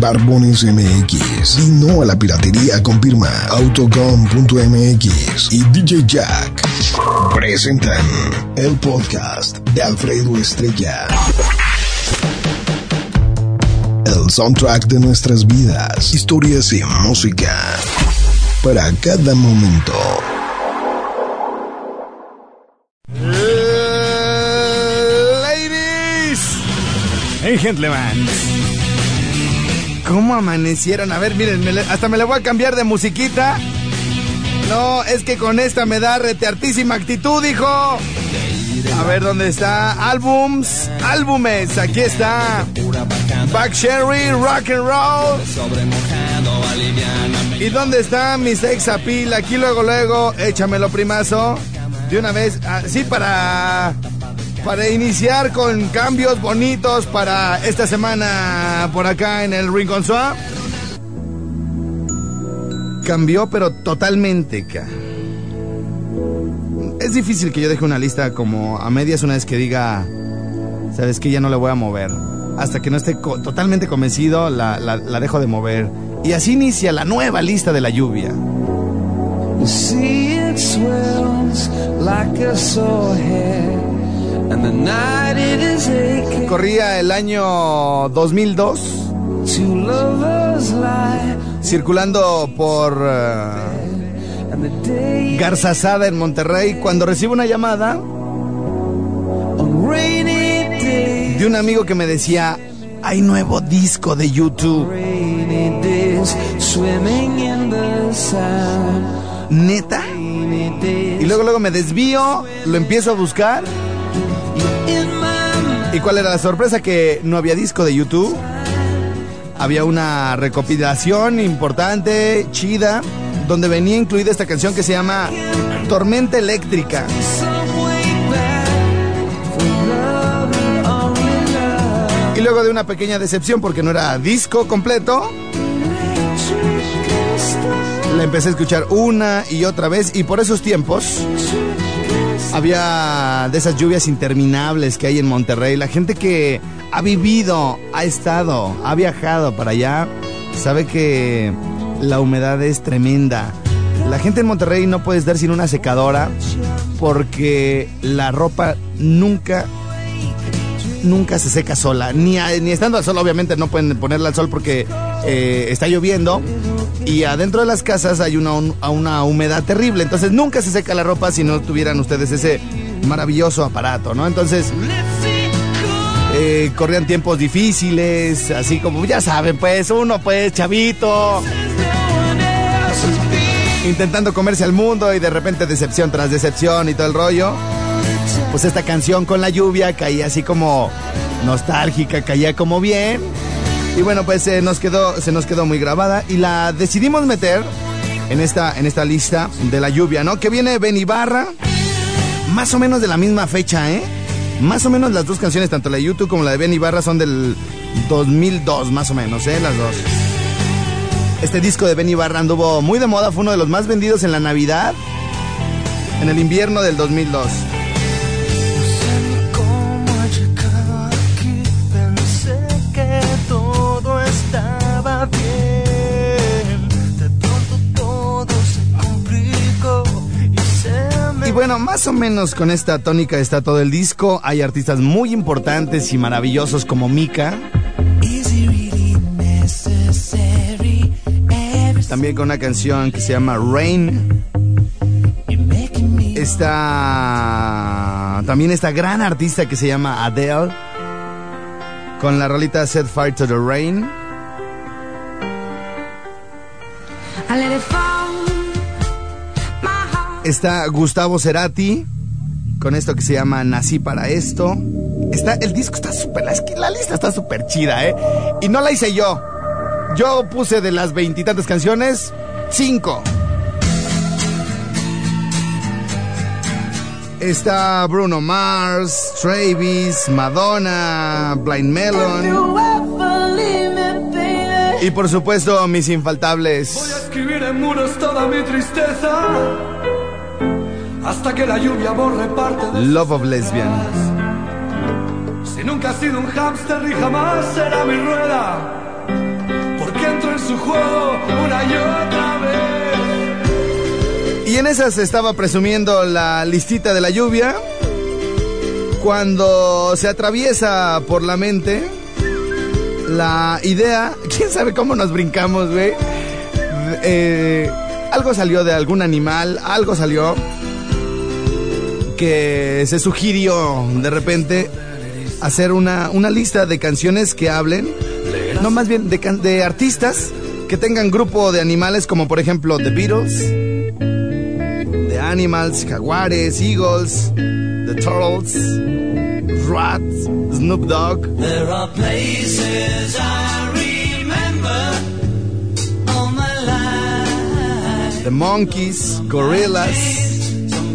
Barbones MX. Y no a la piratería con firma autocom.mx y DJ Jack. Presentan el podcast de Alfredo Estrella. El soundtrack de nuestras vidas, historias y música. Para cada momento. Ladies and gentlemen. ¿Cómo amanecieron? A ver, miren, hasta me le voy a cambiar de musiquita. No, es que con esta me da reteartísima actitud, hijo. A ver, ¿dónde está? Álbums, álbumes, aquí está. Back Sherry, Rock and Roll. ¿Y dónde está mi sex appeal? Aquí luego, luego, échamelo primazo. De una vez, así para para iniciar con cambios bonitos para esta semana por acá en el Rincón Swap. Cambió, pero totalmente. Es difícil que yo deje una lista como a medias una vez que diga, sabes que ya no la voy a mover. Hasta que no esté totalmente convencido, la, dejo de mover. Y así inicia la nueva lista de la lluvia. It swells like a Corría el año 2002. Two lovers lie, circulando por eh, the day Garzazada en Monterrey cuando recibo una llamada de un amigo que me decía, hay nuevo disco de YouTube. ¿Neta? Y luego luego me desvío, lo empiezo a buscar. ¿Y cuál era la sorpresa? Que no había disco de YouTube. Había una recopilación importante, chida, donde venía incluida esta canción que se llama Tormenta Eléctrica. Y luego de una pequeña decepción porque no era disco completo, la empecé a escuchar una y otra vez y por esos tiempos había de esas lluvias interminables que hay en Monterrey. La gente que ha vivido, ha estado, ha viajado para allá, sabe que la humedad es tremenda. La gente en Monterrey no puede estar sin una secadora porque la ropa nunca nunca se seca sola. Ni, ni estando al sol, obviamente no pueden ponerla al sol porque eh, está lloviendo. Y adentro de las casas hay una, un- una humedad terrible. Entonces nunca se seca la ropa si no tuvieran ustedes ese maravilloso aparato, ¿no? Entonces eh, corrían tiempos difíciles, así como ya saben, pues uno pues chavito. Intentando comerse al mundo y de repente decepción tras decepción y todo el rollo pues esta canción con la lluvia caía así como nostálgica, caía como bien. Y bueno, pues se nos quedó, se nos quedó muy grabada y la decidimos meter en esta, en esta lista de la lluvia, ¿no? Que viene Ben Ibarra, más o menos de la misma fecha, ¿eh? Más o menos las dos canciones, tanto la de YouTube como la de Ben Ibarra, son del 2002, más o menos, ¿eh? Las dos. Este disco de Ben Ibarra anduvo muy de moda, fue uno de los más vendidos en la Navidad, en el invierno del 2002. Y bueno, más o menos con esta tónica está todo el disco. Hay artistas muy importantes y maravillosos como Mika. También con una canción que se llama Rain. Está también esta gran artista que se llama Adele. Con la rolita Set Fire to the Rain. Está Gustavo Cerati. Con esto que se llama Nací para esto. Está, el disco está súper, la, la lista está súper chida, ¿eh? Y no la hice yo. Yo puse de las veintitantas canciones, cinco. Está Bruno Mars, Travis, Madonna, Blind Melon. Y por supuesto, mis infaltables. escribir en muros toda mi tristeza hasta que la lluvia borre parte de Love of Lesbian. si nunca has sido un hámster y jamás será mi rueda su juego una y otra vez. Y en esas estaba presumiendo la listita de la lluvia. Cuando se atraviesa por la mente la idea, quién sabe cómo nos brincamos, güey. Eh, algo salió de algún animal, algo salió que se sugirió de repente hacer una, una lista de canciones que hablen, no más bien de, can- de artistas que tengan grupo de animales como por ejemplo The Beatles, The Animals, Jaguares, Eagles, The Turtles, Rats, Snoop Dogg. There are places I remember all my life. The Monkeys, Gorillas,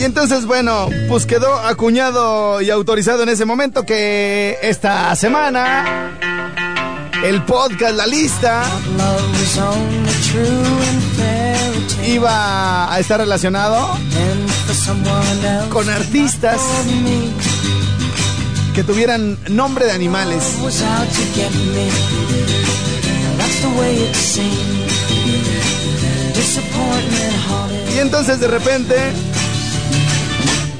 Y entonces, bueno, pues quedó acuñado y autorizado en ese momento que esta semana el podcast, la lista, iba a estar relacionado con artistas que tuvieran nombre de animales. Y entonces de repente,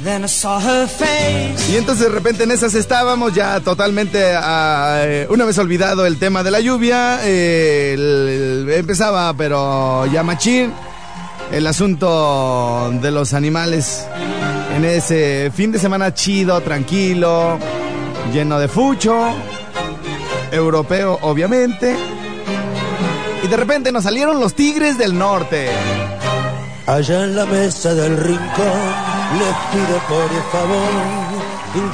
Then I saw her face. y entonces de repente en esas estábamos ya totalmente, ah, eh, una vez olvidado el tema de la lluvia, eh, el- el- empezaba pero ya machín el asunto de los animales en ese fin de semana chido, tranquilo, lleno de fucho, europeo obviamente. Y de repente nos salieron los tigres del norte. Allá en la mesa del rincón les pido por favor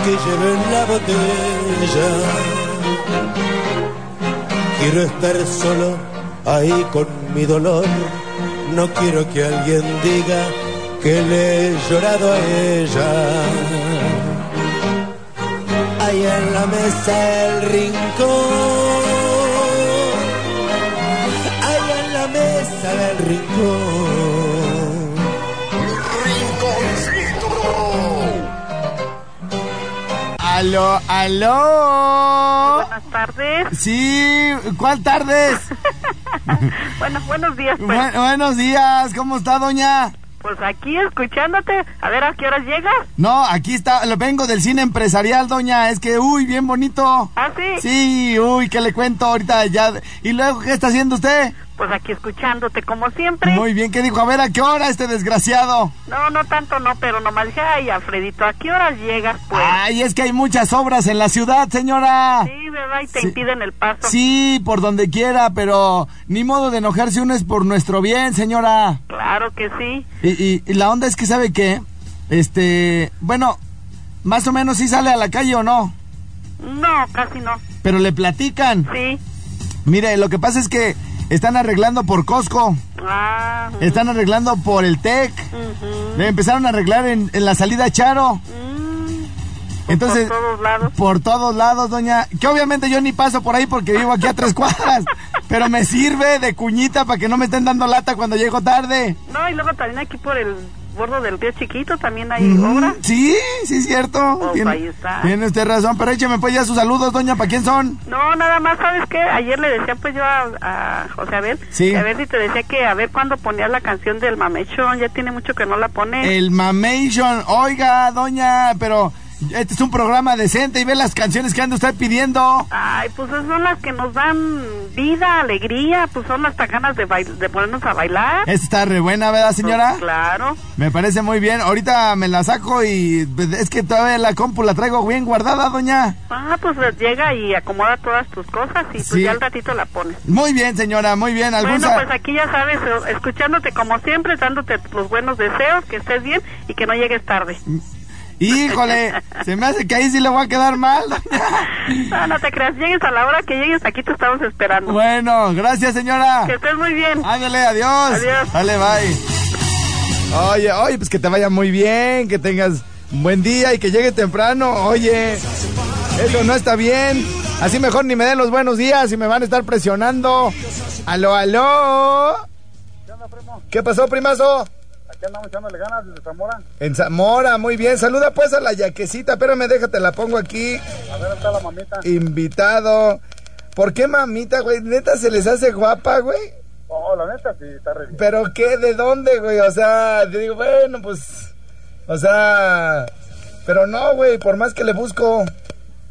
que lleven la botella. Quiero estar solo ahí con mi dolor. No quiero que alguien diga que le he llorado a ella. Allá en la mesa del rincón. Allá en la mesa del rincón. Aló, aló. Buenas tardes. Sí, ¿cuál tardes? Bueno, buenos días, pues. Bu- buenos días, ¿cómo está, doña? Pues aquí escuchándote. A ver, ¿a qué horas llegas? No, aquí está, lo vengo del cine empresarial, doña. Es que, uy, bien bonito. ¿Ah, sí? Sí, uy, ¿qué le cuento ahorita ya? ¿Y luego qué está haciendo usted? Pues aquí escuchándote, como siempre. Muy bien, ¿qué dijo? A ver, ¿a qué hora este desgraciado? No, no tanto no, pero nomás dije, ay, Alfredito, ¿a qué horas llegas, pues? Ay, es que hay muchas obras en la ciudad, señora. Sí, ¿verdad? Y te Sí. impiden el paso. Sí, por donde quiera, pero ni modo de enojarse uno es por nuestro bien, señora. Claro que sí. Y, y- y la onda es que, ¿sabe qué? Este, bueno, más o menos sí sale a la calle o no, No, casi no. pero le platican. Sí. Mire, lo que pasa es que están arreglando por Costco, Ah, están arreglando por el TEC, ujú, le empezaron a arreglar en, en la salida Charo. mm, Entonces, por todos lados. por todos lados, doña. Que obviamente yo ni paso por ahí porque vivo aquí a tres cuadras. Pero me sirve de cuñita para que no me estén dando lata cuando llego tarde. No, y luego también aquí por el bordo del río chiquito también hay obra. Sí, sí, cierto. Pues tiene, ahí está. tiene usted razón. Pero écheme pues ya sus saludos, doña. ¿Para quién son? No, nada más, ¿sabes qué? Ayer le decía pues yo a, a José Abel, Sí. a ver si te decía que a ver cuándo ponías la canción del Mamechón, ya tiene mucho que no la pone. El Mamation. Oiga, doña, pero este es un programa decente y ve las canciones que anda usted pidiendo. Ay, pues esas son las que nos dan vida, alegría, pues son hasta ganas de, de ponernos a bailar. Esta está re buena, ¿verdad, señora? Pues, claro. Me parece muy bien. Ahorita me la saco y pues, es que todavía la compu la traigo bien guardada, doña. Ah, pues llega y acomoda todas tus cosas y pues ya al ratito la pones. Muy bien, señora, muy bien. ¿Algún Bueno, pues aquí ya sabes, eh, escuchándote como siempre, dándote los buenos deseos, que estés bien y que no llegues tarde. Híjole, se me hace que ahí sí le voy a quedar mal. No, no te creas, llegues a la hora que llegues, aquí te estamos esperando. Bueno, gracias, señora. Que estés muy bien. Ándale, adiós. Adiós. Dale, bye. Oye, oye, pues que te vaya muy bien, que tengas un buen día y que llegue temprano. Oye, eso no está bien. Así mejor ni me den los buenos días y me van a estar presionando. Aló, aló. ¿Qué onda, primo? ¿Qué pasó, primazo? Aquí andamos echándole ganas desde Zamora. En Zamora, muy bien. Saluda pues a la yaquecita. Espérame, déjate, la pongo aquí. A ver, está la mamita. Invitado. ¿Por qué mamita, güey? ¿Neta se les hace guapa, güey? Oh, la neta, sí, está re bien. ¿Pero qué? ¿De dónde, güey? O sea, digo, bueno, pues... O sea... Pero no, güey, por más que le busco...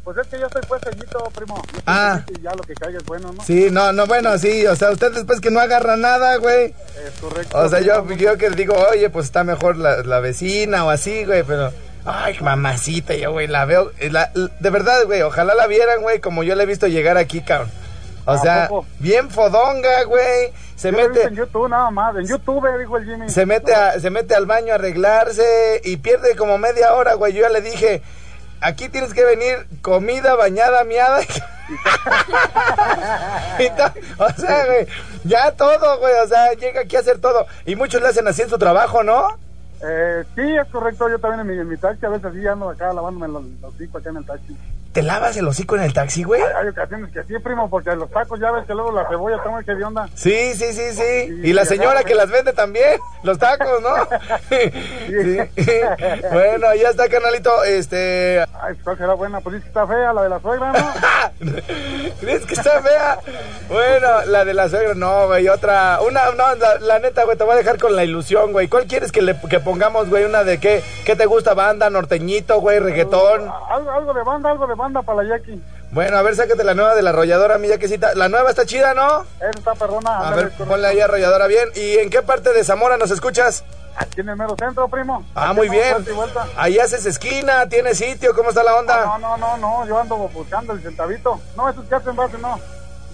Pues es que yo estoy pues sellito, primo. Yo Ah. Y ya lo que caiga es bueno, ¿no? Sí, no, no, bueno, sí. O sea, usted después que no agarra nada, güey. Es correcto. O sea, yo, yo que digo, oye, pues está mejor la, la vecina o así, güey, pero... Ay, mamacita, yo, güey, la veo... eh, la- de verdad, güey, ojalá la vieran, güey, como yo la he visto llegar aquí, cabrón. O ¿A sea, poco? bien fodonga, güey. Se Yo mete... en YouTube nada más. En YouTube, dijo el Jimmy. Se mete, a- se mete al baño a arreglarse y pierde como media hora, güey. Yo ya le dije, aquí tienes que venir comida, bañada, miada. O sea, güey, ya todo, güey. O sea, llega aquí a hacer todo. Y muchos le hacen así en su trabajo, ¿no? Eh, sí, es correcto. Yo también en mi, en mi taxi a veces sí ando acá lavándome los, los acá en el taxi. ¿Te lavas el hocico en el taxi, güey? Hay, hay ocasiones que sí, primo, porque los tacos ya ves que luego la cebolla está muy que de onda. Sí, sí, sí, sí. Y la señora que las vende también, los tacos, ¿no? Sí. Bueno, ya está, canalito. Este, Ay, ¿cuál será buena? Pues dice que está fea la de la suegra, ¿no? ¿Crees que está fea? Bueno, la de la suegra, no, güey, otra. Una, no, la, la neta, güey, te voy a dejar con la ilusión, güey. ¿Cuál quieres que le que pongamos, güey? Una de qué? ¿Qué te gusta? ¿Banda, norteñito, güey, reggaetón? Algo, algo de banda, algo de banda para la Jackie. Bueno, a ver, sácate la nueva de la arrolladora, mi yaquecita. La nueva está chida, ¿no? Esa está perrona. A ver, ponle ahí arrolladora bien. ¿Y en qué parte de Zamora nos escuchas? Aquí en el mero centro, primo. Ah, Aquí muy bien. Ahí haces esquina, tienes sitio, ¿cómo está la No, onda? no, no, no, yo ando buscando el centavito. No, esos que hacen base, no.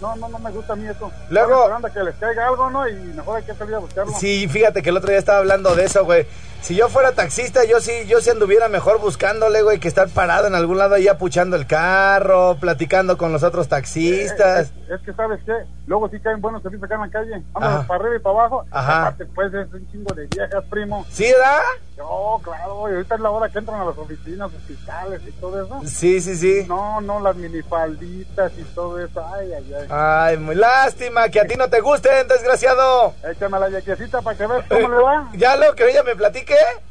No, no, no me gusta a mí eso. Luego- esperando a que les caiga algo, ¿no? Y mejor hay que salir a buscarlo. Sí, fíjate que el otro día estaba hablando de eso, güey. Si yo fuera taxista, yo sí, yo sí anduviera mejor buscándole, güey, que estar parado en algún lado ahí apuchando el carro, platicando con los otros taxistas. Es que, ¿sabes qué? Luego sí caen buenos servicios acá en la calle. Vamos Ajá. para arriba y para abajo. Ajá. Aparte, pues, es un chingo de viejas, primo. ¿Sí, verdad? No, claro, y ahorita es la hora que entran a las oficinas, hospitales y todo eso. Sí, sí, sí. No, no, las minifalditas y todo eso. Ay, ay, ay. Ay, muy lástima que a ti no te gusten, desgraciado. Échame la yaquecita para que veas cómo le va. ¿Ya lo que ella me platique?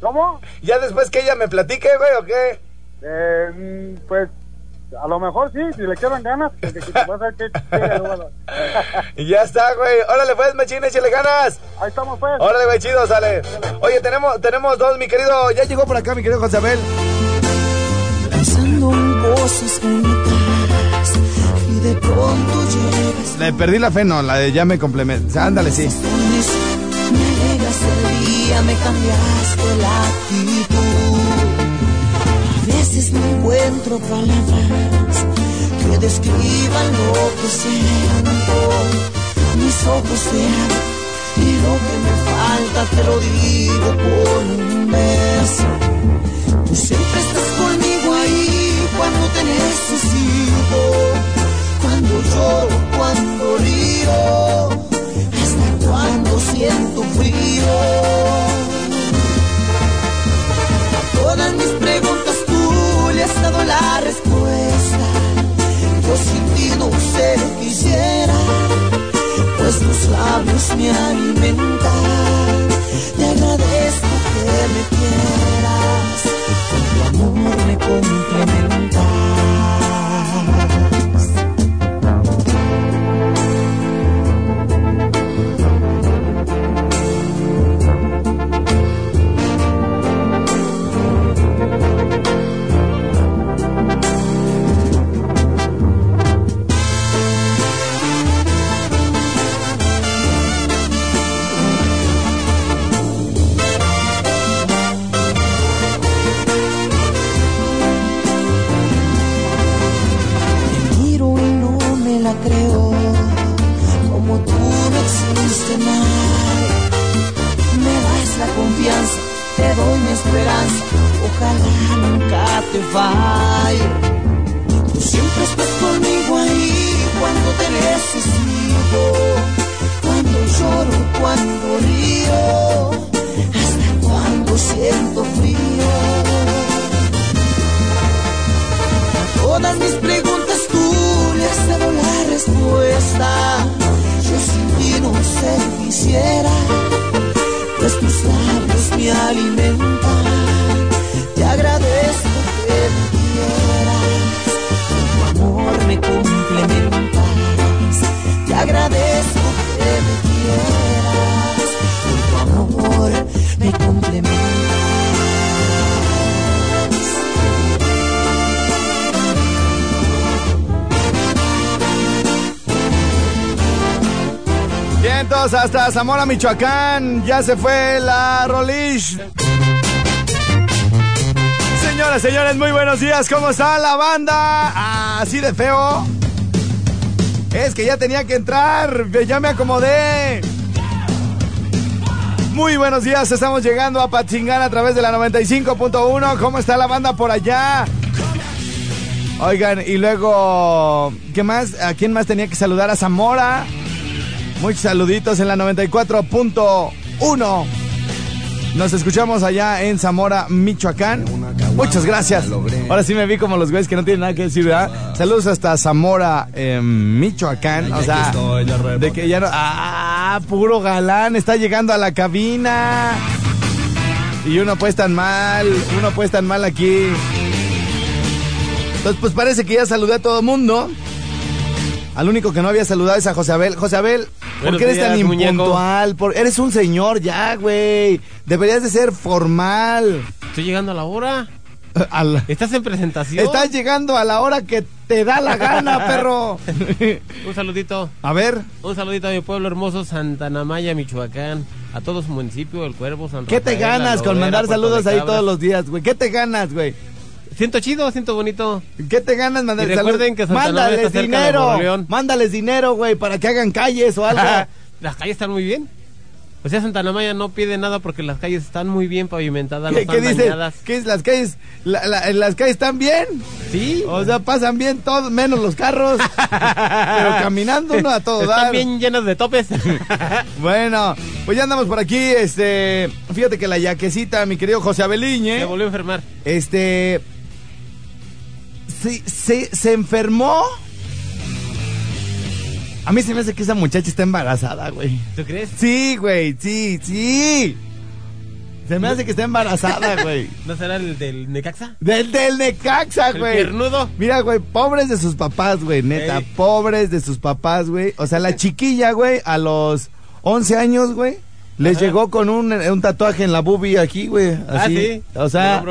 ¿Cómo? ¿Ya después que ella me platique, güey, o qué? Eh, pues, a lo mejor sí, si le quedan ganas, porque si te vas a que Y ya está, güey. Órale, pues, machín, échale ganas. Ahí estamos, pues. Órale, güey, chido, sale. Oye, tenemos, tenemos dos, mi querido. Ya llegó por acá, mi querido José Abel. Pensando en cosas bonitas y de pronto llegas Le perdí la fe, no, la de ya me complementa. Ándale, sí. me día, me cambiaste la actitud. A veces no encuentro palabras que describan lo que siento. Mis ojos te y lo que me falta te lo digo con un beso. Tú siempre estás conmigo ahí cuando te necesito, cuando lloro, cuando río, siento frío. A todas mis preguntas tú le has dado la respuesta. Yo sin ti no sé lo que hiciera, pues tus labios me alimentan. Te agradezco que me quieras, con tu amor me complementas. Ojalá nunca te falle. Tú siempre estás conmigo ahí cuando te necesito, cuando lloro, cuando río, cuando siento frío. A todas mis preguntas tú le has dado la respuesta. Yo sin ti no sé quisiera, me. Te agradezco que me quieras, tu amor me complementas. Te agradezco que me quieras, tu amor me complementas. Hasta Zamora, Michoacán. Ya se fue la Rolish. Señoras, señores, muy buenos días. ¿Cómo está la banda? Así de feo. Es que ya tenía que entrar. Ya me acomodé. Muy buenos días. Estamos llegando a Patzingán a través de la 95.1. ¿Cómo está la banda por allá? Oigan, y luego, ¿qué más? ¿A quién más tenía que saludar? A Zamora. Muchos saluditos en la 94.1. Nos escuchamos allá en Zamora, Michoacán. Muchas gracias. Ahora sí me vi como los güeyes que no tienen nada que decir, ¿verdad? Saludos hasta Zamora, eh, Michoacán. O sea, de que ya no. ¡Ah! Puro galán. Está llegando a la cabina. Y uno pues tan mal. Uno pues tan mal aquí. Entonces, pues parece que ya saludé a todo mundo. Al único que no había saludado es a José Abel. José Abel, ¿por qué eres tan días, impuntual? Por- eres un señor ya, güey. Deberías de ser formal. Estoy llegando a la hora. ¿Estás en presentación? Estás llegando a la hora que te da la gana, perro. Un saludito. A ver, Un saludito a mi pueblo hermoso, Santa Namaya, Michoacán. A todo su municipio, El Cuervo, San ¿qué te Rafael, ganas con mandar Puerto saludos ahí todos los días, güey? ¿Qué te ganas, güey? Siento chido, siento bonito. ¿Qué te ganas mandar Y recuerden que Mándales dinero. Mándales dinero, güey, para que hagan calles o algo. Las calles están muy bien. O sea, Santa Namaya no pide nada porque las calles están muy bien pavimentadas, no ¿Qué, están qué dañadas. ¿Qué es? Las calles, la- la- las calles están bien. Sí. O sea, pasan bien todos, menos los carros. pero caminando uno a todo Están dar. bien llenas de topes. Bueno, pues ya andamos por aquí. Este, fíjate que la yaquecita, mi querido José Abeliñe, Se volvió a enfermar. este, se, se enfermó. A mí se me hace que esa muchacha está embarazada, güey. ¿Tú crees? Sí, güey, sí, sí. Se me hace que está embarazada, güey. ¿No será el del Necaxa? Del, del Necaxa, ¿El güey. piernudo? Mira, güey, pobres de sus papás, güey, neta. Ey. Pobres de sus papás, güey. O sea, la chiquilla, güey, a los 11 años, güey, les Ajá. llegó con un, un tatuaje en la boobie aquí, güey. Ah, así. sí. O sea.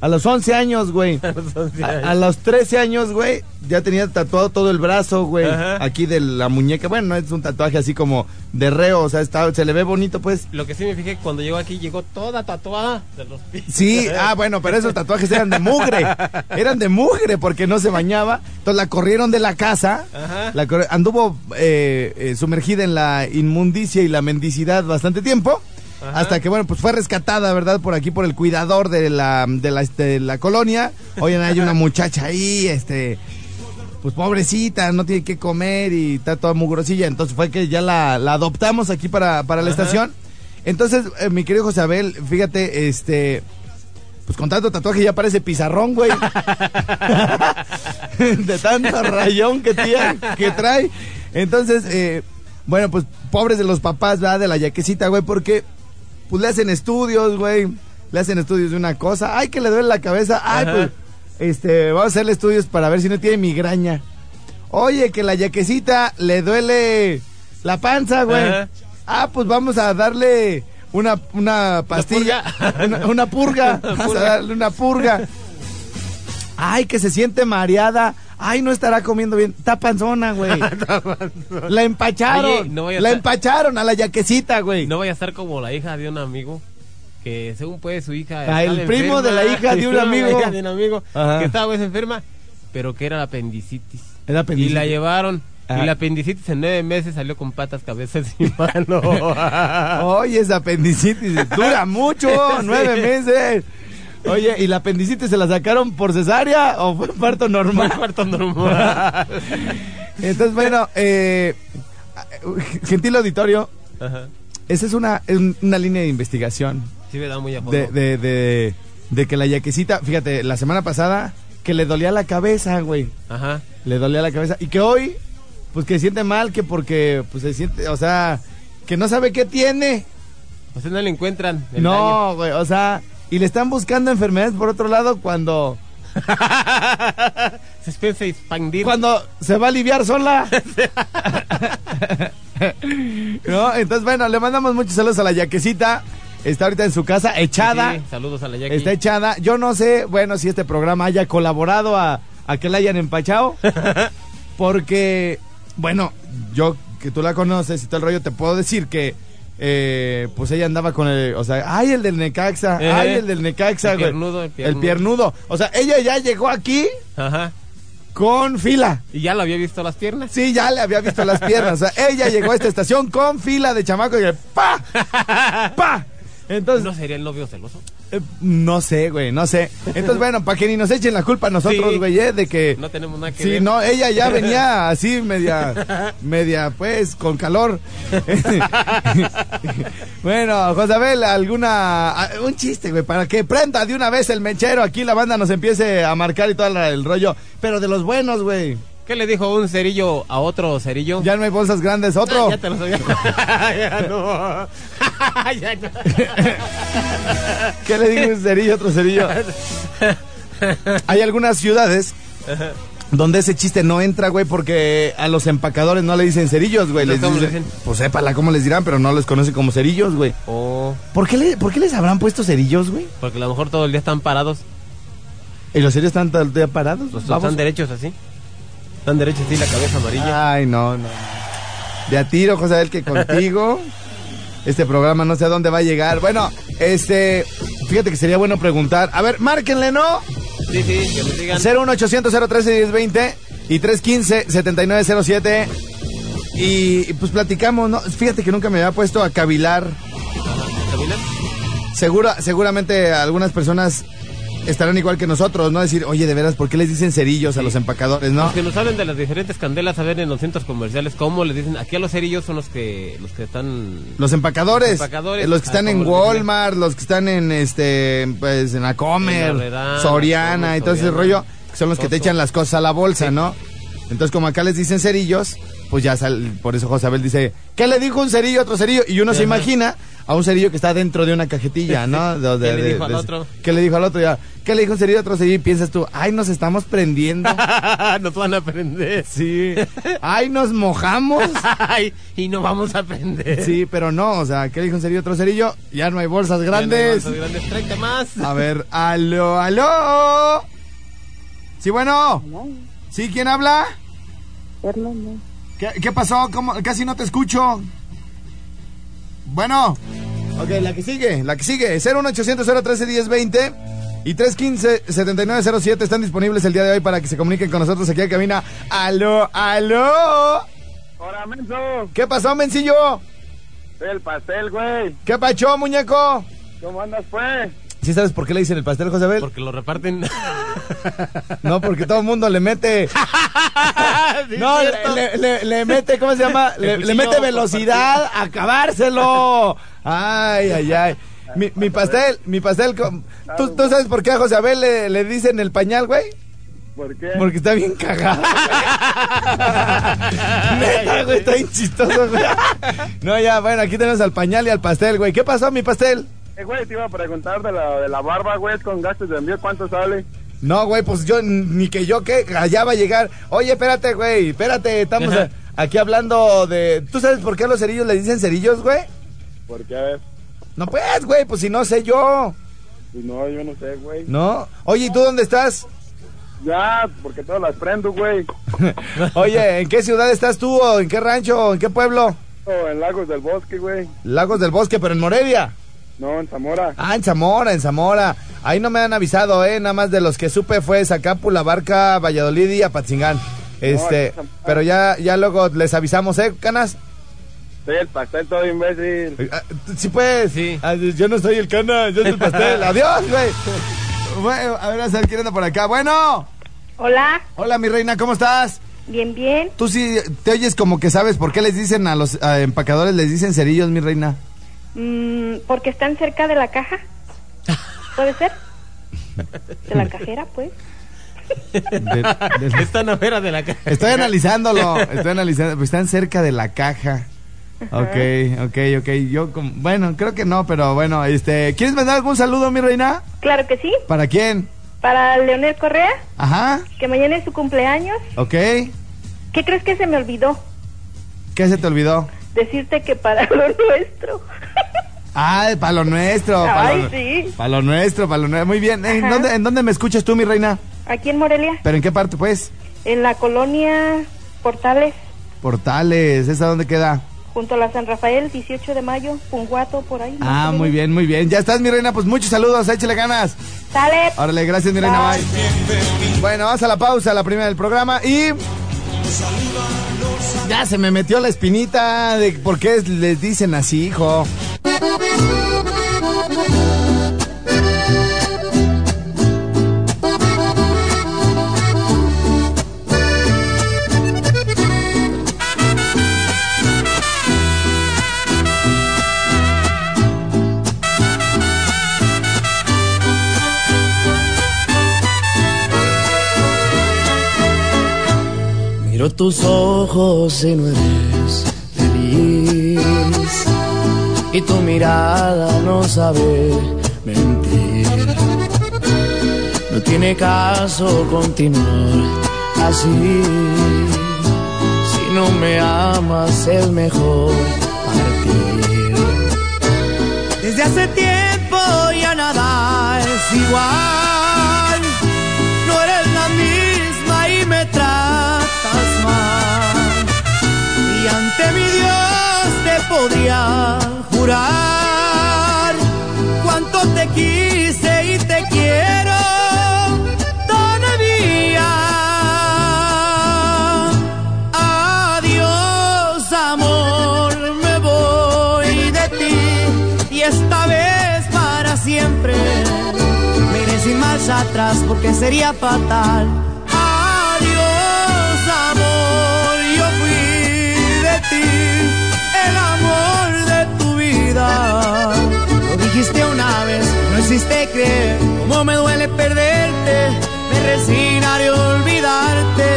A los 11 años, güey. A, a los 13 años, güey, ya tenía tatuado todo el brazo, güey. Ajá. Aquí de la muñeca. Bueno, no es un tatuaje así como de reo, o sea, está, se le ve bonito, pues. Lo que sí me fijé cuando llegó aquí, llegó toda tatuada de los pies. Sí, ah, bueno, pero esos tatuajes eran de mugre. Eran de mugre porque no se bañaba. Entonces la corrieron de la casa. Ajá. La anduvo eh, eh, sumergida en la inmundicia y la mendicidad bastante tiempo. Ajá. Hasta que, bueno, pues fue rescatada, ¿verdad? Por aquí, por el cuidador de la, de la, este, de la colonia. Oye, hay una muchacha ahí, este, pues pobrecita, no tiene que comer y está toda mugrosilla. Entonces fue que ya la, la adoptamos aquí para, para la Ajá. estación. Entonces, eh, mi querido José Abel, fíjate, este, pues con tanto tatuaje ya parece pizarrón, güey. de tanto rayón que tiene, que trae. Entonces, eh, bueno, pues pobres de los papás, ¿verdad? De la yaquecita, güey, porque pues le hacen estudios, güey. Le hacen estudios de una cosa. Ay, que le duele la cabeza. Ay, Ajá. pues, este, vamos a hacerle estudios para ver si no tiene migraña. Oye, que la yaquecita le duele la panza, güey. Ajá. Ah, pues vamos a darle una, una pastilla. purga? Una, una purga. Vamos a darle una purga. Ay, que se siente mareada. Ay, no estará comiendo bien. Está panzona, güey. La empacharon. Oye, no vaya la estar- empacharon a la yaquecita, güey. No vaya a estar como la hija de un amigo que según puede su hija Ah, el primo de la hija de un amigo. de un amigo Ajá. que estaba pues, enferma pero que era la apendicitis Era apendicitis. y la llevaron y la apendicitis en nueve meses salió con patas cabezas y manos Oye, esa apendicitis dura mucho, nueve meses. Oye, ¿y la apendicitis se la sacaron por cesárea o fue parto Fue normal? parto normal Entonces, bueno, eh, gentil auditorio, Ajá. esa es una, una línea de investigación Sí, me da muy a de, de, de, de que la yaquecita, fíjate, la semana pasada, que le dolía la cabeza, güey. Ajá. Le dolía la cabeza. Y que hoy, pues que siente mal, que porque, pues se siente, o sea, que no sabe qué tiene. O sea, no le encuentran el daño. No, güey, o sea, y le están buscando enfermedades por otro lado cuando, Se piensa expandir. cuando se va a aliviar sola. ¿No? Entonces, bueno, le mandamos muchos saludos a la yaquecita. Está ahorita en su casa, echada. Sí, sí, saludos a la Jackie. Está echada. Yo no sé, bueno, si este programa haya colaborado a, a que la hayan empachado. porque, bueno, yo que tú la conoces y todo el rollo, te puedo decir que, eh, pues ella andaba con el, o sea, ay, el del Necaxa, Eh, ay, el del Necaxa, el güey. piernudo, el El piernudo. piernudo. O sea, ella ya llegó aquí Ajá. con fila. ¿Y ya lo había visto las piernas? Sí, ya le había visto las piernas. O sea, ella llegó a esta estación con fila de chamaco y ¡pa! ¡pa! Entonces, ¿No sería el novio celoso? eh, no sé, güey, no sé. Entonces, bueno, para que ni nos echen la culpa a nosotros, Sí. güey, eh, de que... No tenemos nada que Sí, ver. no, ella ya venía así, media, media, pues, con calor. bueno, Josabel, alguna, un chiste, güey, para que prenda de una vez el mechero, aquí la banda nos empiece a marcar y todo el rollo, pero de los buenos, güey. ¿Qué le dijo un cerillo a otro cerillo? Ya no hay bolsas grandes, otro. Ya te lo sabía. ya no. ya no. ¿Qué le dijo un cerillo, otro cerillo? Hay algunas ciudades donde ese chiste no entra, güey, porque a los empacadores no le dicen cerillos, güey. Les ¿Cómo le dicen, dicen? pues sépala cómo les dirán, pero no les conocen como cerillos, güey. Oh, ¿Por qué, le- ¿Por qué les habrán puesto cerillos, güey? porque a lo mejor todo el día están parados. ¿Y los cerillos están todo el día parados? Los Vamos. están derechos así. Están derechos así, la cabeza amarilla. Ay, no, no. De a tiro, José Abel, que contigo. Este programa no sé a dónde va a llegar. Bueno, este. Fíjate que sería bueno preguntar. A ver, márquenle, ¿no? Sí, sí, que nos digan. 01800 013 1020 y 315 7907 y, y, pues platicamos, ¿no? Fíjate que nunca me había puesto a cavilar. ¿Caminan? Segura, seguramente algunas personas estarán igual que nosotros, ¿no? Decir, oye, de veras, ¿por qué les dicen cerillos a los empacadores, no? Los que nos hablen de las diferentes candelas a ver en los centros comerciales, ¿cómo les dicen? Aquí a los cerillos son los que los que están... Los empacadores, Los empacadores, eh, los que están en. Walmart, los que están en este, pues en Acomer, Soriana y todo ese rollo, que son los que te echan las cosas a la bolsa, ¿no? Entonces, como acá les dicen cerillos, pues ya sal, por eso José Abel dice, ¿qué le dijo un cerillo a otro cerillo? Y uno se imagina a un cerillo que está dentro de una cajetilla, ¿no? De- de- ¿Qué le de- dijo al otro? ¿Qué le dijo al otro? Ya, ¿qué le dijo un cerillo a otro cerillo? Y piensas tú, ay, nos estamos prendiendo. nos van a aprender. Sí. Ay, nos mojamos. Ay, y no vamos a aprender. Sí, pero no, o sea, ¿qué le dijo un cerillo a otro cerillo? Ya no hay bolsas Ya no hay grandes. bolsas grandes. Tráete más. A ver, aló, aló. Sí, bueno. ¿Sí? ¿Quién habla? ¿Qué, qué pasó? ¿Cómo? Casi no te escucho. Bueno. Ok, la que sigue, la que sigue. 01800 013 1020 y 315-7907 están disponibles el día de hoy para que se comuniquen con nosotros aquí en cabina. ¡Aló, aló! Hola, menso. ¿Qué pasó, mencillo? El pastel, güey. ¿Qué pachó, muñeco? ¿Cómo andas, pues? ¿Sí sabes por qué le dicen el pastel, José Abel? Porque lo reparten. No, porque todo el mundo le mete. No, le, le- le- le mete, ¿cómo se llama? Le, mete velocidad a acabárselo. Ay, ay, ay. Mi, mi pastel, mi pastel. ¿Tú, tú sabes por qué a José Abel le, le dicen el pañal, güey? ¿Por qué? Porque está bien cagado. Neta, güey, está bien chistoso, güey. No, ya, bueno, aquí tenemos al pañal y al pastel, güey. ¿Qué pasó, mi pastel? Eh, güey, te iba a preguntar de la, de la barba, güey, con gastos de envío, ¿cuánto sale? No, güey, pues yo, ni que yo que allá va a llegar. Oye, espérate, güey, espérate, estamos a- aquí hablando de... ¿Tú sabes por qué a los cerillos le dicen cerillos, güey? Porque, a ver, No, pues, güey, pues si no sé yo, pues no, yo no sé, güey. ¿no? Oye, ¿y tú dónde estás? Ya, porque todas las prendo, güey. Oye, ¿en qué ciudad estás tú o en qué rancho o en qué pueblo? Oh, en Lagos del Bosque, güey. Lagos del Bosque, pero en Morelia. No, en Zamora. Ah, en Zamora, en Zamora. Ahí no me han avisado, ¿eh? Nada más de los que supe fue Zacapu, La Barca, Valladolid y Apatzingán. Este, Zamora. pero ya, ya luego les avisamos, ¿eh, canas? Soy el pastel todo imbécil. Ah, Sí, pues. Sí. Ah, yo no soy el cana, yo soy el pastel. Adiós, güey. Bueno, a ver, a ver quién anda por acá. Bueno. Hola, Hola, mi reina, ¿cómo estás? bien, bien. Tú sí te oyes como que sabes por qué les dicen a los a empacadores, les dicen cerillos, mi reina. Mm, porque están cerca de la caja. ¿Puede ser? De la cajera, pues. Esta no era de la caja. Estoy analizándolo, estoy analizando, pues están cerca de la caja. Ok, ok, ok. Yo, como- bueno, creo que no, pero bueno, este, ¿quieres mandar algún saludo, mi reina? Claro que sí. ¿Para quién? Para Leonel Correa, Ajá, que mañana es su cumpleaños. ok. ¿Qué crees que se me olvidó? ¿Qué se te olvidó? Decirte que para lo nuestro. Ah, para lo nuestro. Para Ay, lo, sí. pa' lo nuestro, para lo nuestro. Muy bien. ¿En dónde, ¿En dónde me escuchas tú, mi reina? Aquí en Morelia, ¿Pero en qué parte, pues? en la colonia Portales, Portales, ¿esa dónde queda? junto a la San Rafael, 18 de mayo, Punguato, por ahí. Ah, muy bien, muy bien. Ya estás, mi reina, pues muchos saludos, échale ganas. Sale. Órale, gracias, mi reina, bye. Bueno, vamos a la pausa, la primera del programa y... Ya se me metió la espinita de por qué les dicen así, hijo. Miro tus ojos y no eres feliz. Y tu mirada no sabe mentir. No tiene caso continuar así. Si no me amas es mejor partir. Desde hace tiempo ya nada es igual. Porque sería fatal. Adiós, amor, yo fui de ti, el amor de tu vida. Lo dijiste una vez, no existe creer. Cómo me duele perderte, me resignaré a olvidarte,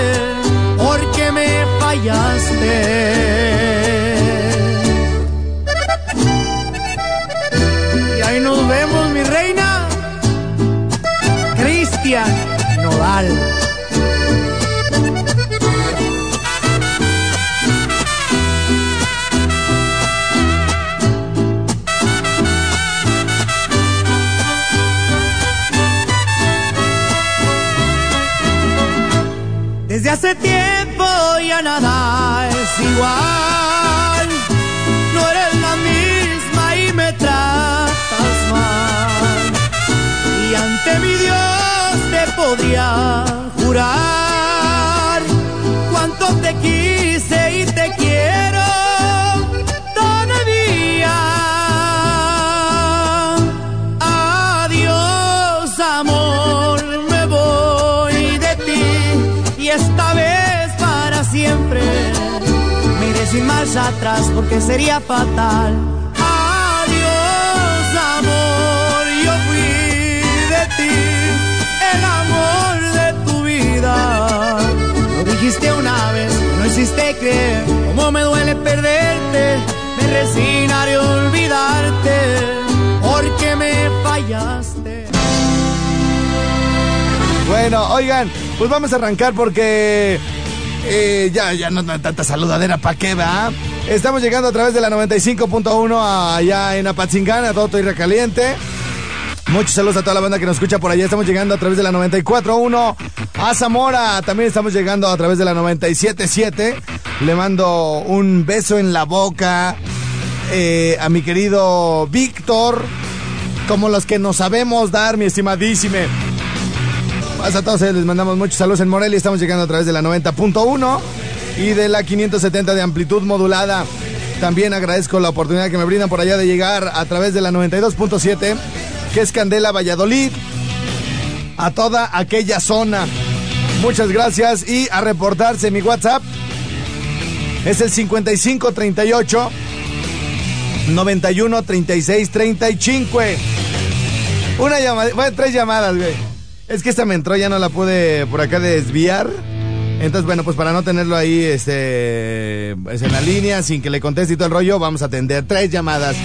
porque me fallaste. Desde hace tiempo ya nada es igual. Atrás porque sería fatal. Adiós, amor, yo fui de ti, el amor de tu vida. Lo dijiste una vez, no existe creer. Cómo me duele perderte, me resignaré a olvidarte, porque me fallaste. Bueno, oigan, pues vamos a arrancar porque eh, ya, ya no tanta saludadera, ¿pa' qué va? Estamos llegando a través de la 95.1 allá en Apatzingán, todo Tierra Caliente. Muchos saludos a toda la banda que nos escucha por allá. Estamos llegando a través de la 94.1 a Zamora. También estamos llegando a través de la 97.7. Le mando un beso en la boca eh, a mi querido Víctor. Como los que nos sabemos dar, mi estimadísime. A todos ellos les mandamos muchos saludos en Morelia. Estamos llegando a través de la 90.1 y de la 570 de amplitud modulada. También agradezco la oportunidad que me brindan por allá de llegar a través de la 92.7, que es Candela Valladolid, a toda aquella zona. Muchas gracias y a reportarse mi WhatsApp. Es el 5538 91 36 35. Una llamada, bueno, tres llamadas, güey. Es que esta me entró, ya no la pude por acá desviar. Entonces, bueno, pues para no tenerlo ahí este, pues en la línea, sin que le conteste y todo el rollo, vamos a atender tres llamadas.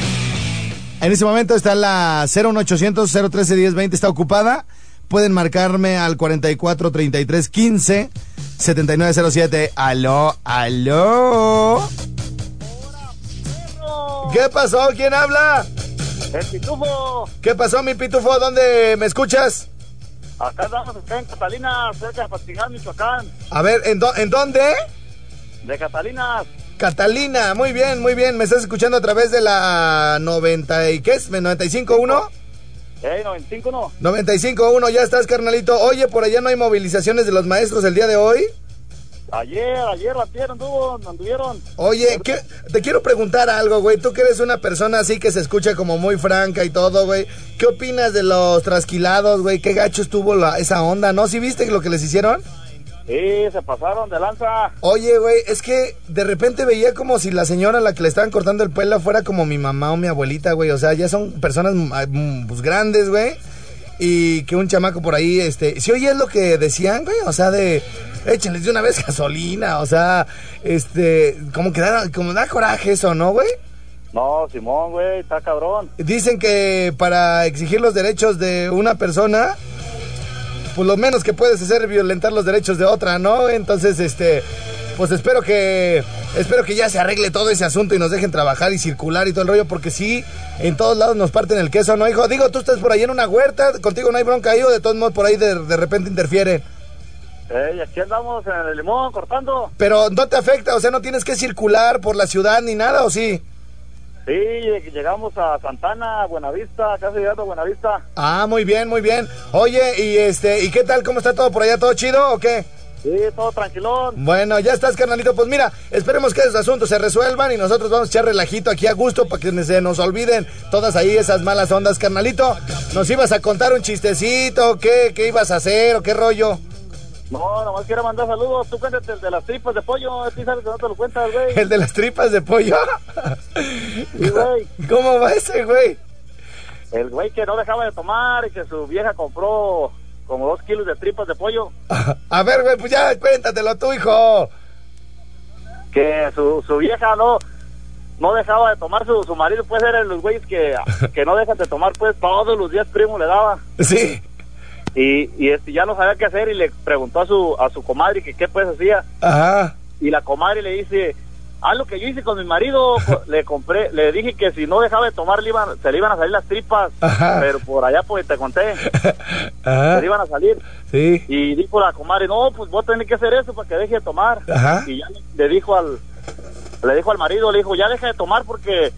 En ese momento está la 01800 013 1020 está ocupada. Pueden marcarme al 44 33 15 7907. Aló, aló. ¿Qué pasó? ¿Quién habla? El pitufo. ¿Qué pasó, mi pitufo? ¿Dónde me escuchas? Acá andamos acá en Catalina, cerca de Patigán, Michoacán. A ver, ¿en, ¿en dónde? De Catalinas. Catalina, muy bien, muy bien. ¿Me estás escuchando a través de la 90 y qué es? ¿95.1? Eh, 95 no. 95.1, ya estás, carnalito. Oye, por allá no hay movilizaciones de los maestros el día de hoy. Ayer, ayer, ayer anduvo, anduvieron. Oye, ¿qué- te quiero preguntar algo, güey. Tú que eres una persona así que se escucha como muy franca y todo, güey. ¿Qué opinas de los trasquilados, güey? ¿Qué gacho estuvo la- esa onda, no? ¿Sí viste lo que les hicieron? Sí, se pasaron de lanza. Oye, güey, es que de repente veía como si la señora a la que le estaban cortando el pelo fuera como mi mamá o mi abuelita, güey. O sea, ya son personas mm, pues, grandes, güey. Y que un chamaco por ahí, este... Si oyes lo que decían, güey, o sea, de... Échenles de una vez gasolina, o sea, este... Como que da, como da coraje eso, ¿no, güey? No, Simón, güey, está cabrón. Dicen que para exigir los derechos de una persona, pues lo menos que puedes hacer es violentar los derechos de otra, ¿no? Entonces, este, pues espero que, espero que ya se arregle todo ese asunto y nos dejen trabajar y circular y todo el rollo, porque sí, en todos lados nos parten el queso, ¿no, hijo? Digo, tú estás por ahí en una huerta, contigo no hay bronca ahí o de todos modos por ahí de, de repente interfiere. Eh, aquí andamos en el limón cortando. Pero no te afecta, o sea, no tienes que circular por la ciudad ni nada, ¿o sí? Sí, lleg- llegamos a Santana, Buenavista, casi llegando a Buenavista. Ah, muy bien, muy bien. Oye, y este, ¿y qué tal? ¿Cómo está todo por allá? ¿Todo chido o qué? Sí, todo tranquilón. Bueno, ya estás, carnalito. Pues mira, esperemos que esos asuntos se resuelvan y nosotros vamos a echar relajito aquí a gusto para que se nos olviden todas ahí esas malas ondas, carnalito. ¿Nos ibas a contar un chistecito? ¿Qué, qué ibas a hacer o qué rollo? No, nomás quiero mandar saludos. Tú cuéntate el de las tripas de pollo. A ti sabes que no te lo cuentas, güey. ¿El de las tripas de pollo? Sí, güey. ¿Cómo va ese, güey? El güey que no dejaba de tomar y que su vieja compró como dos kilos de tripas de pollo. A ver, güey, pues ya cuéntatelo tú, hijo. Que su, su vieja no no dejaba de tomar su, su marido, pues era de los güeyes que, que no dejan de tomar, pues todos los días primo le daba. Sí. Y, y este ya no sabía qué hacer y le preguntó a su a su comadre que qué pues hacía. Ajá. Y la comadre le dice, ah, lo que yo hice con mi marido, le compré, le dije que si no dejaba de tomar le iban, se le iban a salir las tripas, Ajá. pero por allá pues te conté, Ajá. se le iban a salir. Sí. Y dijo la comadre, no, pues vos tenés que hacer eso para que deje de tomar. Ajá. Y ya le, dijo al le dijo al marido, le dijo, ya deja de tomar porque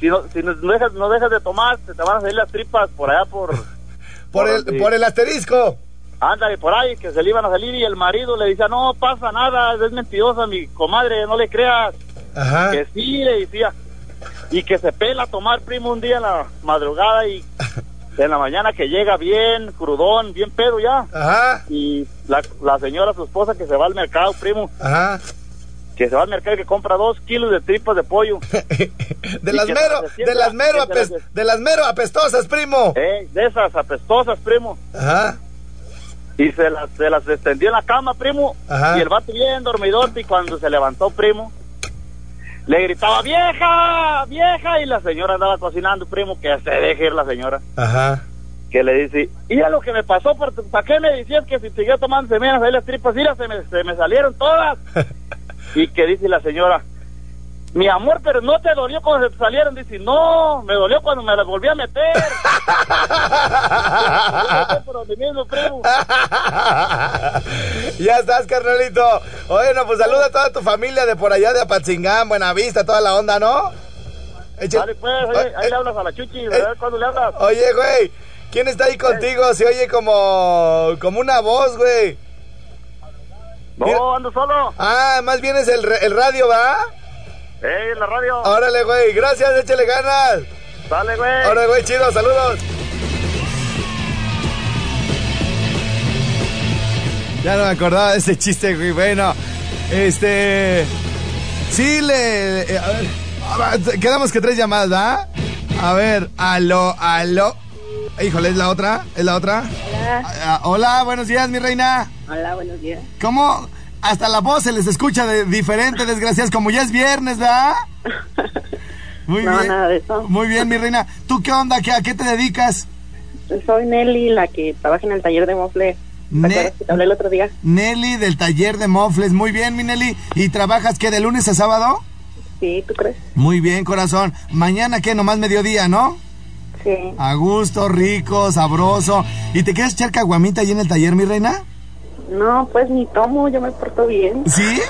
si no, si no no dejas, no dejas de tomar, se te van a salir las tripas por allá por... Por el, por el asterisco. Ándale, por ahí, que se le iban a salir y el marido le decía, no pasa nada, es mentirosa mi comadre, no le creas. Ajá. Que sí, le decía. Y que se pela a tomar, primo, un día en la madrugada y en la mañana que llega bien, crudón, bien pedo ya. Ajá. Y la, la señora, su esposa, que se va al mercado, primo, Ajá. que se va al mercado y que compra dos kilos de tripas de pollo. De las mero, de las mero, de las mero apestosas, primo. Eh, de esas apestosas, primo. Ajá. Y se las, se las extendió en la cama, primo. Ajá. Y el vato bien dormidote y cuando se levantó, primo, le gritaba, vieja, vieja. Y la señora andaba cocinando, primo, que se deje ir la señora. Ajá. Que le dice, y a lo que me pasó, ¿para qué me decías que si seguía tomando se me iban a salir las tripas? Mira, se me, se me salieron todas. y que dice la señora, mi amor, pero no te dolió cuando se salieron. Dice, no, me dolió cuando me las volví a meter. Mismo, primo. ya estás, carnalito. Bueno, pues saluda a toda tu familia de por allá de Apatzingán, Buenavista, toda la onda, ¿no? Dale, pues, ahí, ahí le hablas a la chuchi, ¿verdad? ¿Cuándo le hablas? Oye, güey, ¿quién está ahí contigo? Se oye como, como una voz, güey. No, ando solo. Ah, más bien es el, el radio, ¿va? Eh, en la radio. Órale, güey, gracias, échale ganas. Dale, güey. Órale, güey, chido, saludos. Ya no me acordaba de ese chiste, güey. Bueno, este. Sí, le. eh, a ver. Quedamos que tres llamadas, ¿va? A ver, aló, aló. Híjole, ¿es la otra? ¿Es la otra? Hola. Ah, hola, buenos días, mi reina. Hola, buenos días. ¿Cómo? Hasta la voz se les escucha de diferente, desgraciadas, como ya es viernes, ¿verdad? Muy No, bien. nada de eso. Muy bien, mi reina. ¿Tú qué onda? ¿Qué, ¿A qué te dedicas? Soy Nelly, la que trabaja en el taller de mofle. ¿Te Ne- acuerdas que te hablé el otro día? Nelly del taller de mofles. Muy bien, mi Nelly. ¿Y trabajas qué, de lunes a sábado? Sí, ¿tú crees? Muy bien, corazón. Mañana qué, nomás mediodía, ¿no? Sí. A gusto, rico, sabroso. ¿Y te quieres echar caguamita ahí en el taller, mi reina? No, pues ni tomo, yo me porto bien. ¿Sí?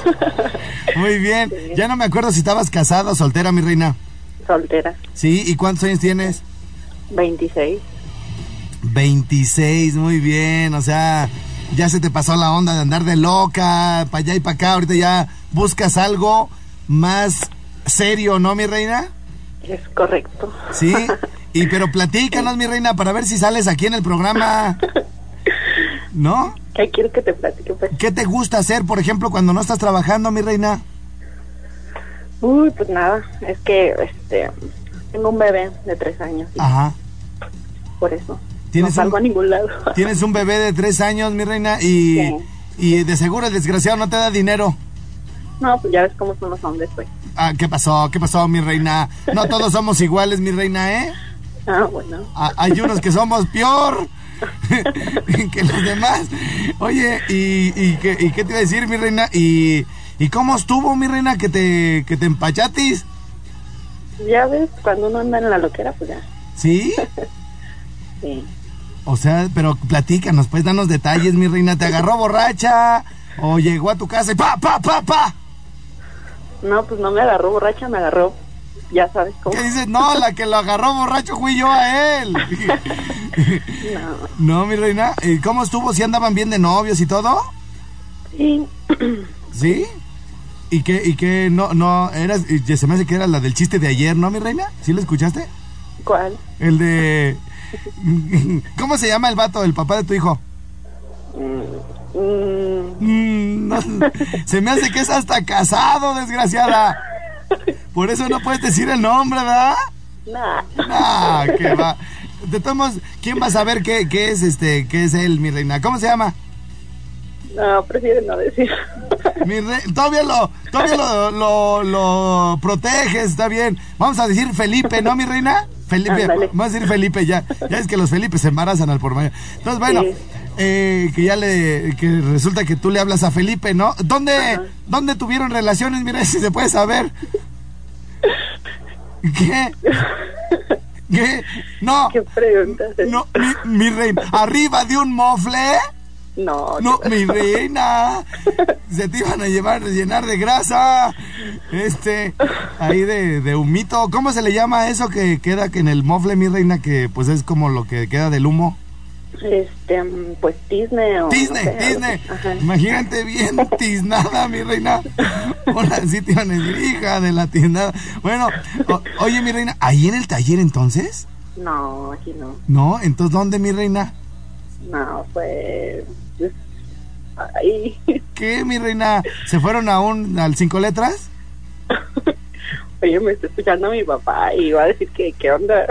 Muy bien. Ya no me acuerdo si estabas casada o soltera, mi reina. Soltera. ¿Sí? ¿Y cuántos años tienes? 26. 26, muy bien. O sea, ya se te pasó la onda de andar de loca, para allá y para acá. Ahorita ya buscas algo más serio, ¿no, mi reina? Es correcto. Sí. Y pero platícanos, mi reina, para ver si sales aquí en el programa. ¿No? ¿Qué quieres que te platique? Pues? ¿Qué te gusta hacer, por ejemplo, cuando no estás trabajando, mi reina? Uy, pues nada, es que este tengo un bebé de tres años, Ajá. por eso. ¿Tienes no salgo un- a ningún lado. Tienes un bebé de tres años, mi reina, y, Sí. y de seguro el desgraciado no te da dinero. No, pues ya ves cómo son los hombres, pues. Ah, ¿qué pasó? ¿Qué pasó, mi reina? No todos somos iguales, mi reina, ¿eh? Ah, bueno. Ah, hay unos que somos peor que los demás. Oye, ¿y, y, qué, y qué te iba a decir, mi reina? ¿Y, y cómo estuvo, mi reina, que te, que te empachatis? Ya ves, cuando uno anda en la loquera, pues ya. ¿Sí? Sí. O sea, pero platícanos, pues, danos detalles, mi reina. ¿Te agarró borracha? ¿O llegó a tu casa y pa, pa, pa, pa? No, pues no me agarró borracha, me agarró, ya sabes cómo. ¿Qué dices? No, la que lo agarró borracho fui yo a él. No. No, mi reina. ¿Y cómo estuvo? ¿Si andaban bien de novios y todo? Sí. ¿Sí? ¿Y qué, y qué, no, no, eras, se me hace que era la del chiste de ayer, ¿no, mi reina? ¿Sí lo escuchaste? ¿Cuál? El de... ¿Cómo se llama el vato, el papá de tu hijo? Mm, no, se me hace que es hasta casado, desgraciada. Por eso no puedes decir el nombre, ¿verdad? Nah. Ah, que va. De todos modos, ¿quién va a saber qué, qué es este, qué es él, mi reina? ¿Cómo se llama? No, prefiero no decir. Mi re- todavía lo, todavía lo, lo, lo proteges, está bien. Vamos a decir Felipe, ¿no, mi reina? Felipe, vamos a decir Felipe ya. Ya es que los Felipe se embarazan al por mayor. Entonces, bueno, Sí. eh, que ya le, que resulta que tú le hablas a Felipe, ¿no? ¿Dónde, ¿dónde tuvieron relaciones? Mira, si se puede saber. ¿Qué? ¿Qué? No. ¿Qué preguntas? No, mi, mi reina, arriba de un mofle. No. No, mi reina. Se te iban a llevar, llenar de grasa. Este, ahí de, de humito. ¿Cómo se le llama eso que queda que en el mofle, mi reina? Que pues es como lo que queda del humo. Este, pues Disney o... Disney, no sé, Disney. Ajá. Imagínate bien tiznada, mi reina. Hola, sí te iban a decir, hija de la tiznada. Bueno, o- oye, mi reina, ¿ahí en el taller entonces? No, aquí no. No, entonces, ¿dónde, mi reina? No, pues... pues, Ay, ¿Qué, mi reina? ¿Se fueron a un, al cinco letras? oye, me está escuchando mi papá y va a decir que, ¿qué onda?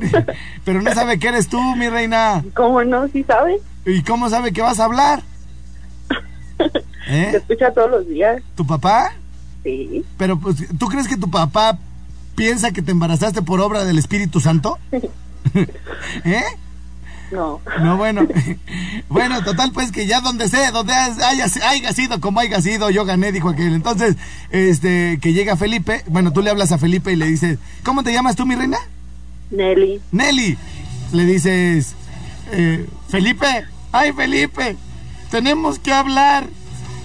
Pero no sabe que eres tú, mi reina. ¿Cómo no? ¿Sí sabe? ¿Y cómo sabe que vas a hablar? Te ¿Eh? escucha todos los días. ¿Tu papá? Sí. Pero, pues, ¿tú crees que tu papá piensa que te embarazaste por obra del Espíritu Santo? ¿Eh? No. No, bueno. Bueno, total, pues que ya donde sé, donde haya, haya sido como haya sido, yo gané, dijo aquel. Entonces, este, que llega Felipe, bueno, tú le hablas a Felipe y le dices, ¿cómo te llamas tú, mi reina? Nelly. Nelly. Le dices, eh, Felipe, ay Felipe, tenemos que hablar.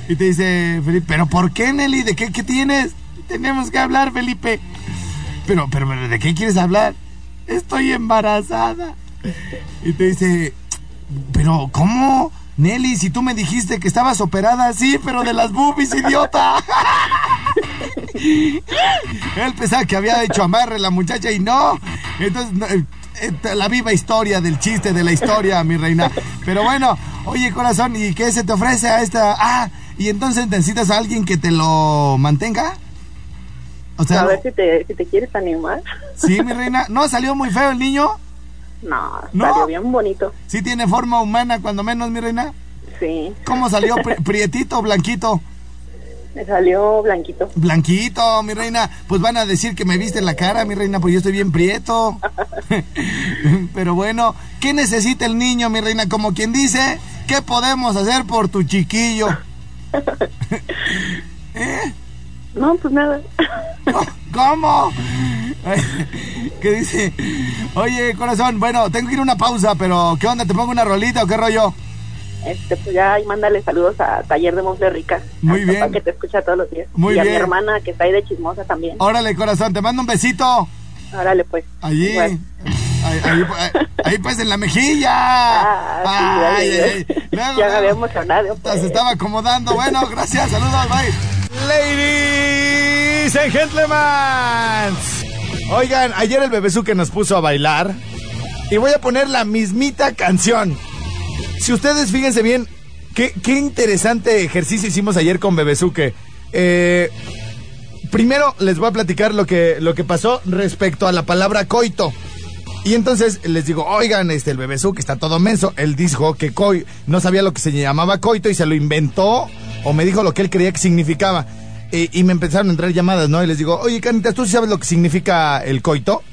Y te dice Felipe, ¿pero por qué, Nelly? ¿De qué, tienes? Tenemos que hablar, Felipe. Pero, pero, pero, ¿de qué quieres hablar? Estoy embarazada. Y te dice, pero, ¿cómo? Nelly, si tú me dijiste que estabas operada, sí, pero de las boobies, idiota. Él pensaba que había hecho amarre la muchacha y no. Entonces, no, eh, eh, la viva historia del chiste de la historia, mi reina. Pero bueno, oye, corazón, ¿y qué se te ofrece a esta? Ah, y entonces necesitas a alguien que te lo mantenga. O sea, a ver si te, si te quieres animar. Sí, mi reina. ¿No salió muy feo el niño? No, ¿No? salió bien bonito. Sí tiene forma humana, cuando menos, mi reina. Sí, ¿Cómo salió? Pri- ¿Prietito o blanquito? Me salió blanquito. Blanquito, mi reina. Pues van a decir que me viste en la cara, mi reina, pues yo estoy bien prieto. Pero bueno, ¿qué necesita el niño, mi reina? Como quien dice, ¿qué podemos hacer por tu chiquillo? ¿Eh? No, pues nada. ¿Cómo? ¿Qué dice? Oye, corazón, bueno, tengo que ir a una pausa, pero ¿qué onda? ¿Te pongo una rolita o qué rollo? Este, pues ya, y mándale saludos a Taller de Monte Rica. Muy a mi papá bien. que te escucha todos los días. Muy y a mi bien. hermana que está ahí de chismosa también. Órale, corazón, te mando un besito. Órale, pues. Allí. Ahí, ahí, ahí, ahí, pues en la mejilla. Ah, sí, Ay, dale, ay, dale. ay. Luego, ya me había emocionado. pues. Se estaba acomodando. Bueno, gracias, saludos, bye. Ladies and gentlemen. Oigan, ayer el bebezuque nos puso a bailar. Y voy a poner la mismita canción. Si ustedes fíjense bien, qué, qué interesante ejercicio hicimos ayer con Bebezuque. Eh, primero les voy a platicar lo que, lo que pasó respecto a la palabra coito. Y entonces les digo, oigan, este, el Bebezuque está todo menso. Él dijo que coi, no sabía lo que se llamaba coito y se lo inventó o me dijo lo que él creía que significaba. Y, me empezaron a entrar llamadas, ¿no? Y les digo, oye, Canitas, ¿tú sabes lo que significa el coito?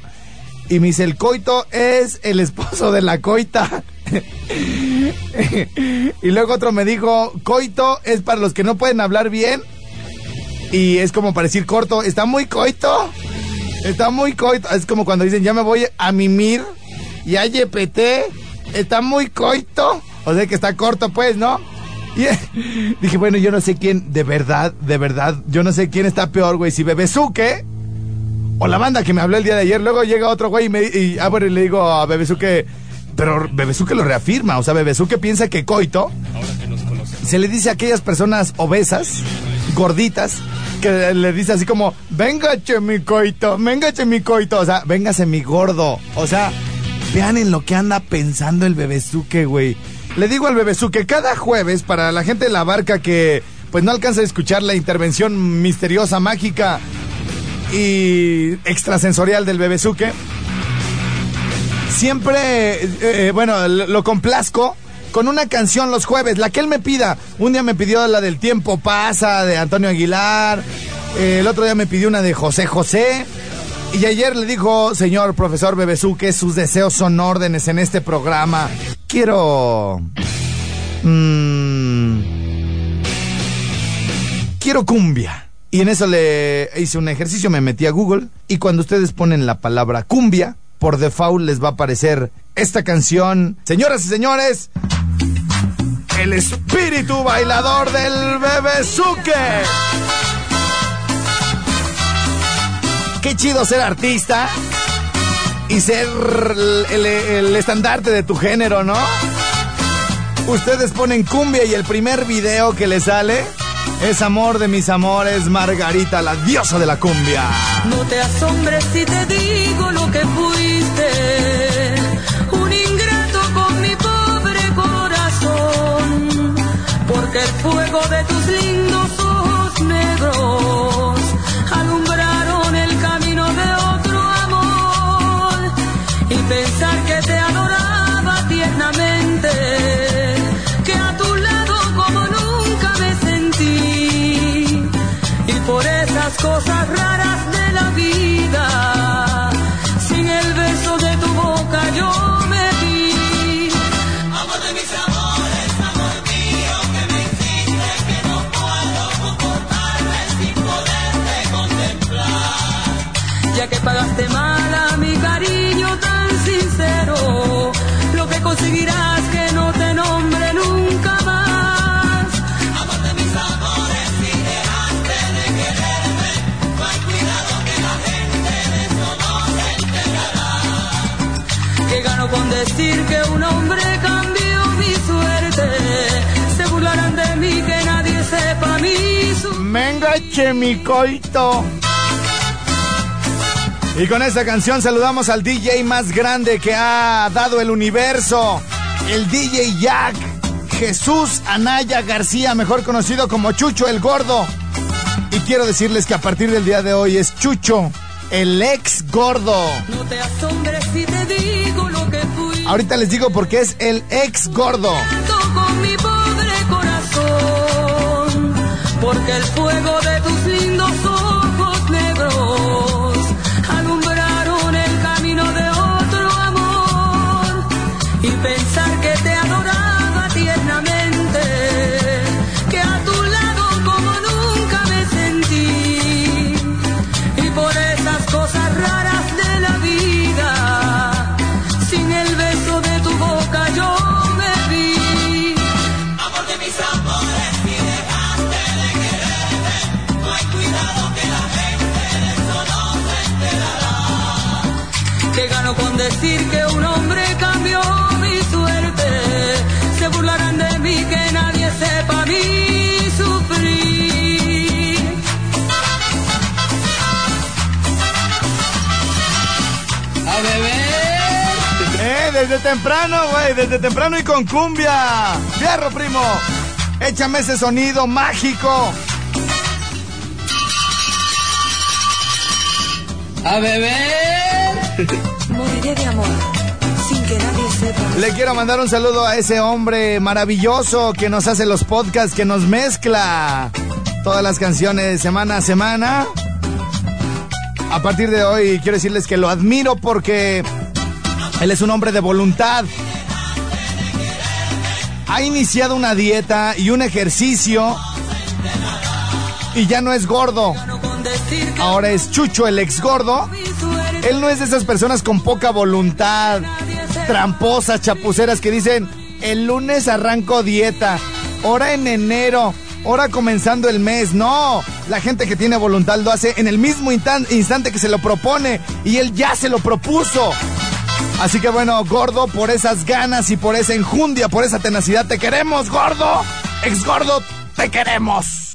Y me dice, el coito es el esposo de la coita. y luego otro me dijo, coito es para los que no pueden hablar bien. Y es como para decir corto, está muy coito. Está muy coito. Es como cuando dicen, ya me voy a mimir. Y a YPT, está muy coito. O sea que está corto, pues, ¿no? Y dije, bueno, yo no sé quién, de verdad, de verdad, yo no sé quién está peor, güey. Si Bebezuque o la banda que me habló el día de ayer. Luego llega otro güey y, me, y ah, y le digo a Bebezuque, pero Bebezuque lo reafirma. O sea, Bebezuque piensa que coito se le dice a aquellas personas obesas, gorditas, que le dice así como, véngase mi coito, véngase mi coito, o sea, véngase mi gordo. O sea, vean en lo que anda pensando el bebezuque, güey. Le digo al bebezuque, cada jueves, para la gente de la barca que pues no alcanza a escuchar la intervención misteriosa, mágica y extrasensorial del bebezuque, siempre, eh, eh, bueno, lo complazco con una canción los jueves, la que él me pida. Un día me pidió la del tiempo pasa de Antonio Aguilar, eh, el otro día me pidió una de José José. Y ayer le dijo, señor profesor Bebezú, que sus deseos son órdenes en este programa. Quiero... mm, quiero cumbia. Y en eso le hice un ejercicio, me metí a Google y cuando ustedes ponen la palabra cumbia, por default les va a aparecer esta canción. Señoras y señores, el espíritu bailador del Bebezuque. Qué chido ser artista y ser el, el- estandarte de tu género, ¿no? Ustedes ponen cumbia y el primer video que les sale es Amor de mis amores, Margarita, la diosa de la cumbia. No te asombres si te digo lo que fuiste. Un ingrato con mi pobre corazón. Porque el fuego de tus lindos ojos negros raras de la vida, sin el beso de tu boca yo me vi. Amor de mis amores, amor mío, que me hiciste que no puedo comportarme sin poderte contemplar. Ya que pagaste Venga, che, mi coito. Y con esta canción saludamos al DJ más grande que ha dado el universo, el DJ Jack, Jesús Anaya García, mejor conocido como Chucho el Gordo. Y quiero decirles que a partir del día de hoy es Chucho, el ex gordo. No te asombres si te digo lo que fui. Ahorita les digo por qué es el ex gordo. con mi porque el fuego de desde temprano, güey, desde temprano y con cumbia. Fierro, primo. Échame ese sonido mágico. A beber. Moriré de amor sin que nadie sepa. Le quiero mandar un saludo a ese hombre maravilloso que nos hace los podcasts, que nos mezcla todas las canciones semana a semana. A partir de hoy quiero decirles que lo admiro porque él es un hombre de voluntad. Ha iniciado una dieta y un ejercicio y ya no es gordo. Ahora es Chucho el ex gordo. Él no es de esas personas con poca voluntad, tramposas, chapuceras que dicen, el lunes arranco dieta, ahora en enero, ahora comenzando el mes. No, la gente que tiene voluntad lo hace en el mismo instan- instante que se lo propone y él ya se lo propuso. Así que bueno, gordo, por esas ganas y por esa enjundia, por esa tenacidad, te queremos, gordo. Ex gordo, te queremos.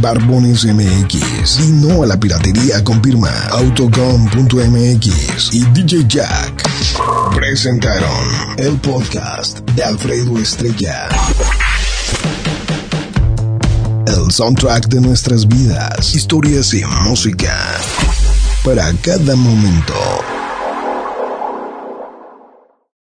Barbones MX. Y no a la piratería con firma Autocom.mx y DJ Jack. Presentaron el podcast de Alfredo Estrella. El soundtrack de nuestras vidas, historias y música. Para cada momento.